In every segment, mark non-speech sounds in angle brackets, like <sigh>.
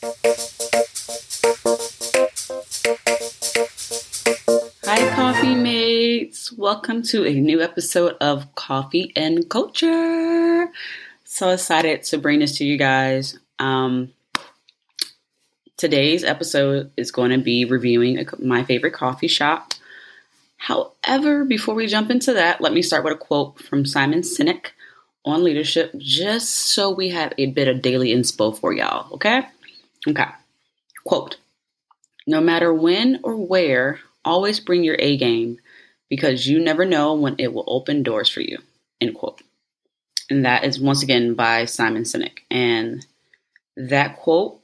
Hi, coffee mates. Welcome to a new episode of Coffee and Culture. So excited to bring this to you guys. Um, today's episode is going to be reviewing my favorite coffee shop. However, before we jump into that, let me start with a quote from Simon Sinek on leadership, just so we have a bit of daily inspo for y'all, okay? Okay. Quote No matter when or where, always bring your A game because you never know when it will open doors for you. End quote. And that is once again by Simon Sinek. And that quote,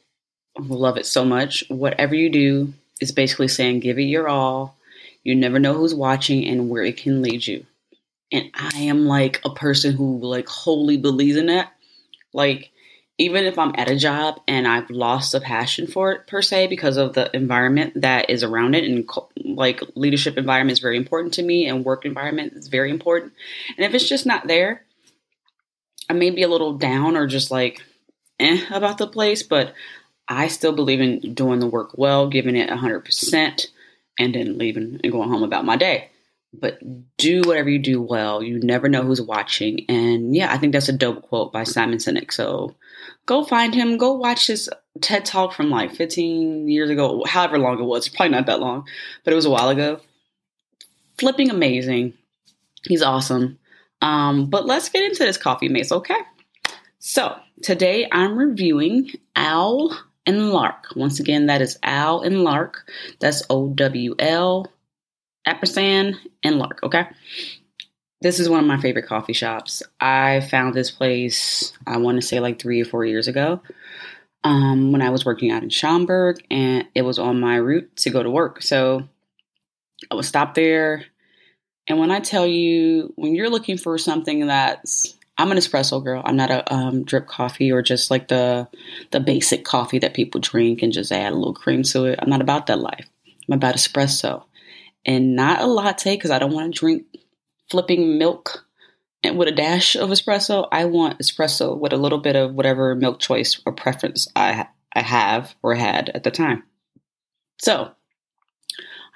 I love it so much. Whatever you do is basically saying give it your all. You never know who's watching and where it can lead you and I am like a person who like wholly believes in that. Like even if I'm at a job and I've lost a passion for it per se because of the environment that is around it and like leadership environment is very important to me and work environment is very important. And if it's just not there, I may be a little down or just like eh about the place, but I still believe in doing the work well, giving it 100% and then leaving and going home about my day but do whatever you do well. You never know who's watching. And yeah, I think that's a dope quote by Simon Sinek. So go find him, go watch his TED talk from like 15 years ago, however long it was. Probably not that long, but it was a while ago. Flipping amazing. He's awesome. Um, but let's get into this coffee mace, okay? So today I'm reviewing Owl and Lark. Once again, that is Owl and Lark. That's O W L Ampersand and Lark, okay? This is one of my favorite coffee shops. I found this place, I want to say like three or four years ago, um, when I was working out in Schaumburg, and it was on my route to go to work. So I would stop there. And when I tell you, when you're looking for something that's I'm an espresso girl. I'm not a um, drip coffee or just like the the basic coffee that people drink and just add a little cream to it. I'm not about that life. I'm about espresso and not a latte because I don't want to drink flipping milk and with a dash of espresso. I want espresso with a little bit of whatever milk choice or preference I I have or had at the time. So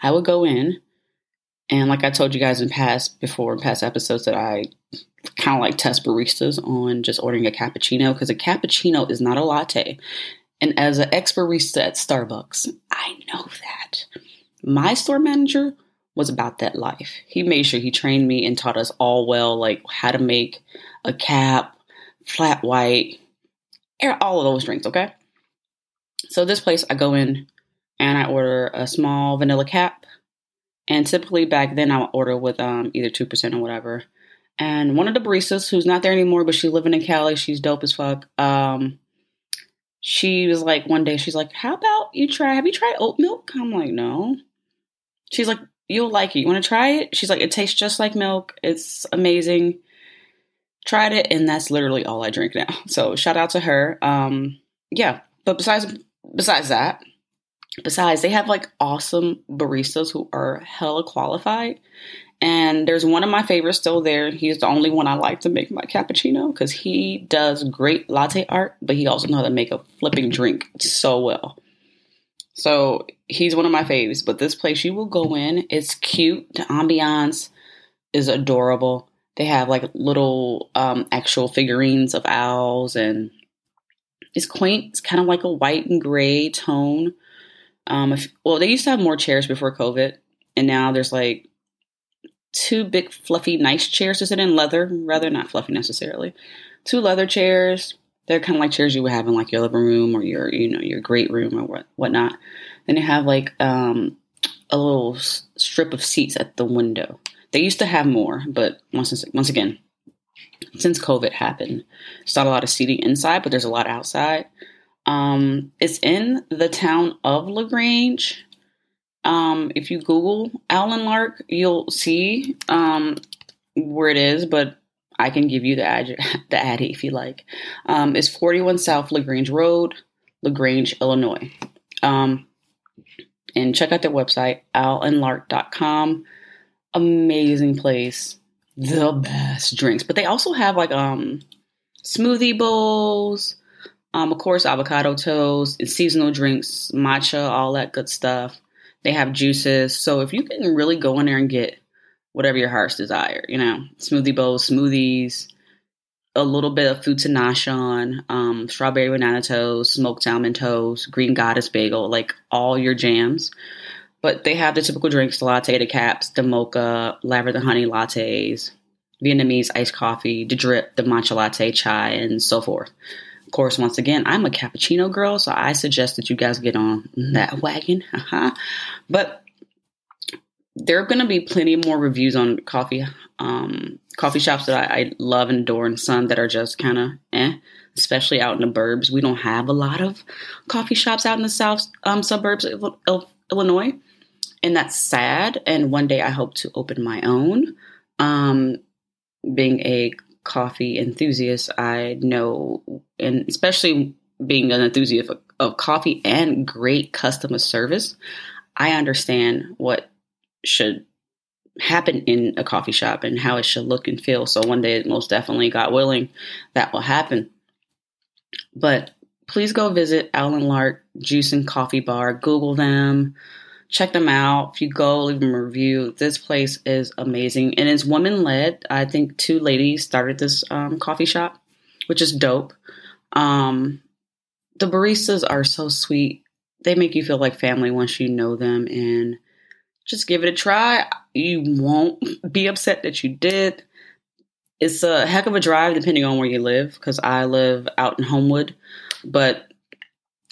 I would go in and like I told you guys in past before in past episodes that I kind of like test baristas on just ordering a cappuccino because a cappuccino is not a latte. And as an ex barista at Starbucks, I know that. My store manager was about that life. He made sure he trained me and taught us all well, like how to make a cap, flat white, all of those drinks, okay? So this place, I go in and I order a small vanilla cap. And typically back then I would order with um, either 2% or whatever. And one of the baristas, who's not there anymore, but she's living in Cali, she's dope as fuck. Um, she was like, one day, she's like, How about you try, have you tried oat milk? I'm like, No. She's like, you'll like it. You want to try it? She's like, it tastes just like milk. It's amazing. Tried it, and that's literally all I drink now. So shout out to her. Um, yeah, but besides besides that, besides they have like awesome baristas who are hella qualified. And there's one of my favorites still there. He's the only one I like to make my cappuccino because he does great latte art, but he also knows how to make a flipping drink so well. So he's one of my faves. But this place you will go in, it's cute. The ambiance is adorable. They have like little um, actual figurines of owls, and it's quaint. It's kind of like a white and gray tone. Um, if, well, they used to have more chairs before COVID, and now there's like two big, fluffy, nice chairs to sit in, leather, rather not fluffy necessarily. Two leather chairs, they're kind of like chairs you would have in like your living room or your you know your great room or what whatnot. Then they have like um, a little strip of seats at the window. They used to have more, but once once again, since COVID happened, there's not a lot of seating inside, but there's a lot outside. Um, it's in the town of La Grange. Um, if you Google Owl and Lark, you'll see um, where it is, but I can give you the ad, <laughs> the if you like. Um, it's 41 South La Grange Road, La Grange, Illinois. Um, and check out their website, owlandlark.com. Amazing place. The best drinks. But they also have like um smoothie bowls, Um, of course, avocado toast, and seasonal drinks, matcha, all that good stuff. They have juices. So if you can really go in there and get whatever your heart's desire, you know, smoothie bowls, smoothies, a little bit of fruit nashon, um, strawberry banana toast, smoked salmon toast, green goddess bagel, like all your jams. But they have the typical drinks, the latte, the caps, the mocha, lavender honey lattes, Vietnamese iced coffee, the drip, the matcha latte, chai, and so forth. Of course, once again, I'm a cappuccino girl, so I suggest that you guys get on that wagon. <laughs> but there are going to be plenty more reviews on coffee um, coffee shops that I, I, love and adore, and some that are just kind of eh. Especially out in the burbs, we don't have a lot of coffee shops out in the south um, suburbs of, Illinois, and that's sad. And one day I hope to open my own. Um, being a coffee enthusiast, I know, and especially being an enthusiast of, of coffee and great customer service, I understand what should happen in a coffee shop and how it should look and feel. So one day, most definitely, God willing, that will happen. But please go visit Owl and Lark Juice and Coffee Bar. Google them, check them out. If you go, leave them a review. This place is amazing and it's woman led. I think two ladies started this um, coffee shop, which is dope. Um, the baristas are so sweet. They make you feel like family once you know them and just give it a try. You won't be upset that you did. It's a heck of a drive depending on where you live because I live out in Homewood, but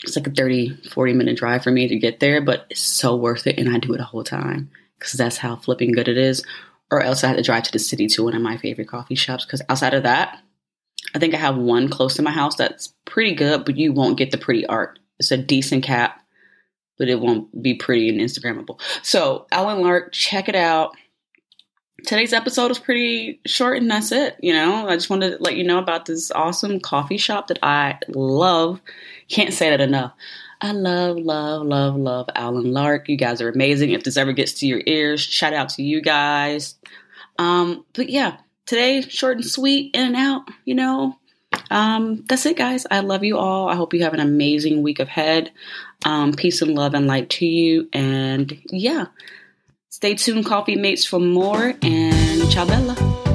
it's like a 30, 40 minute drive for me to get there, but it's so worth it. And I do it the whole time because that's how flipping good it is. Or else I had to drive to the city to one of my favorite coffee shops because outside of that, I think I have one close to my house that's pretty good, but you won't get the pretty art. It's a decent cap but it won't be pretty and Instagrammable. So, Owl and Lark, check it out. Today's episode is pretty short, and that's it. You know, I just wanted to let you know about this awesome coffee shop that I love. Can't say that enough. I love, love, love, love Owl and Lark. You guys are amazing. If this ever gets to your ears, shout out to you guys. Um, but yeah, today short and sweet, in and out. You know, um, that's it, guys. I love you all. I hope you have an amazing week ahead. Um, peace and love and light to you. And yeah, stay tuned, coffee mates, for more. And ciao, Bella.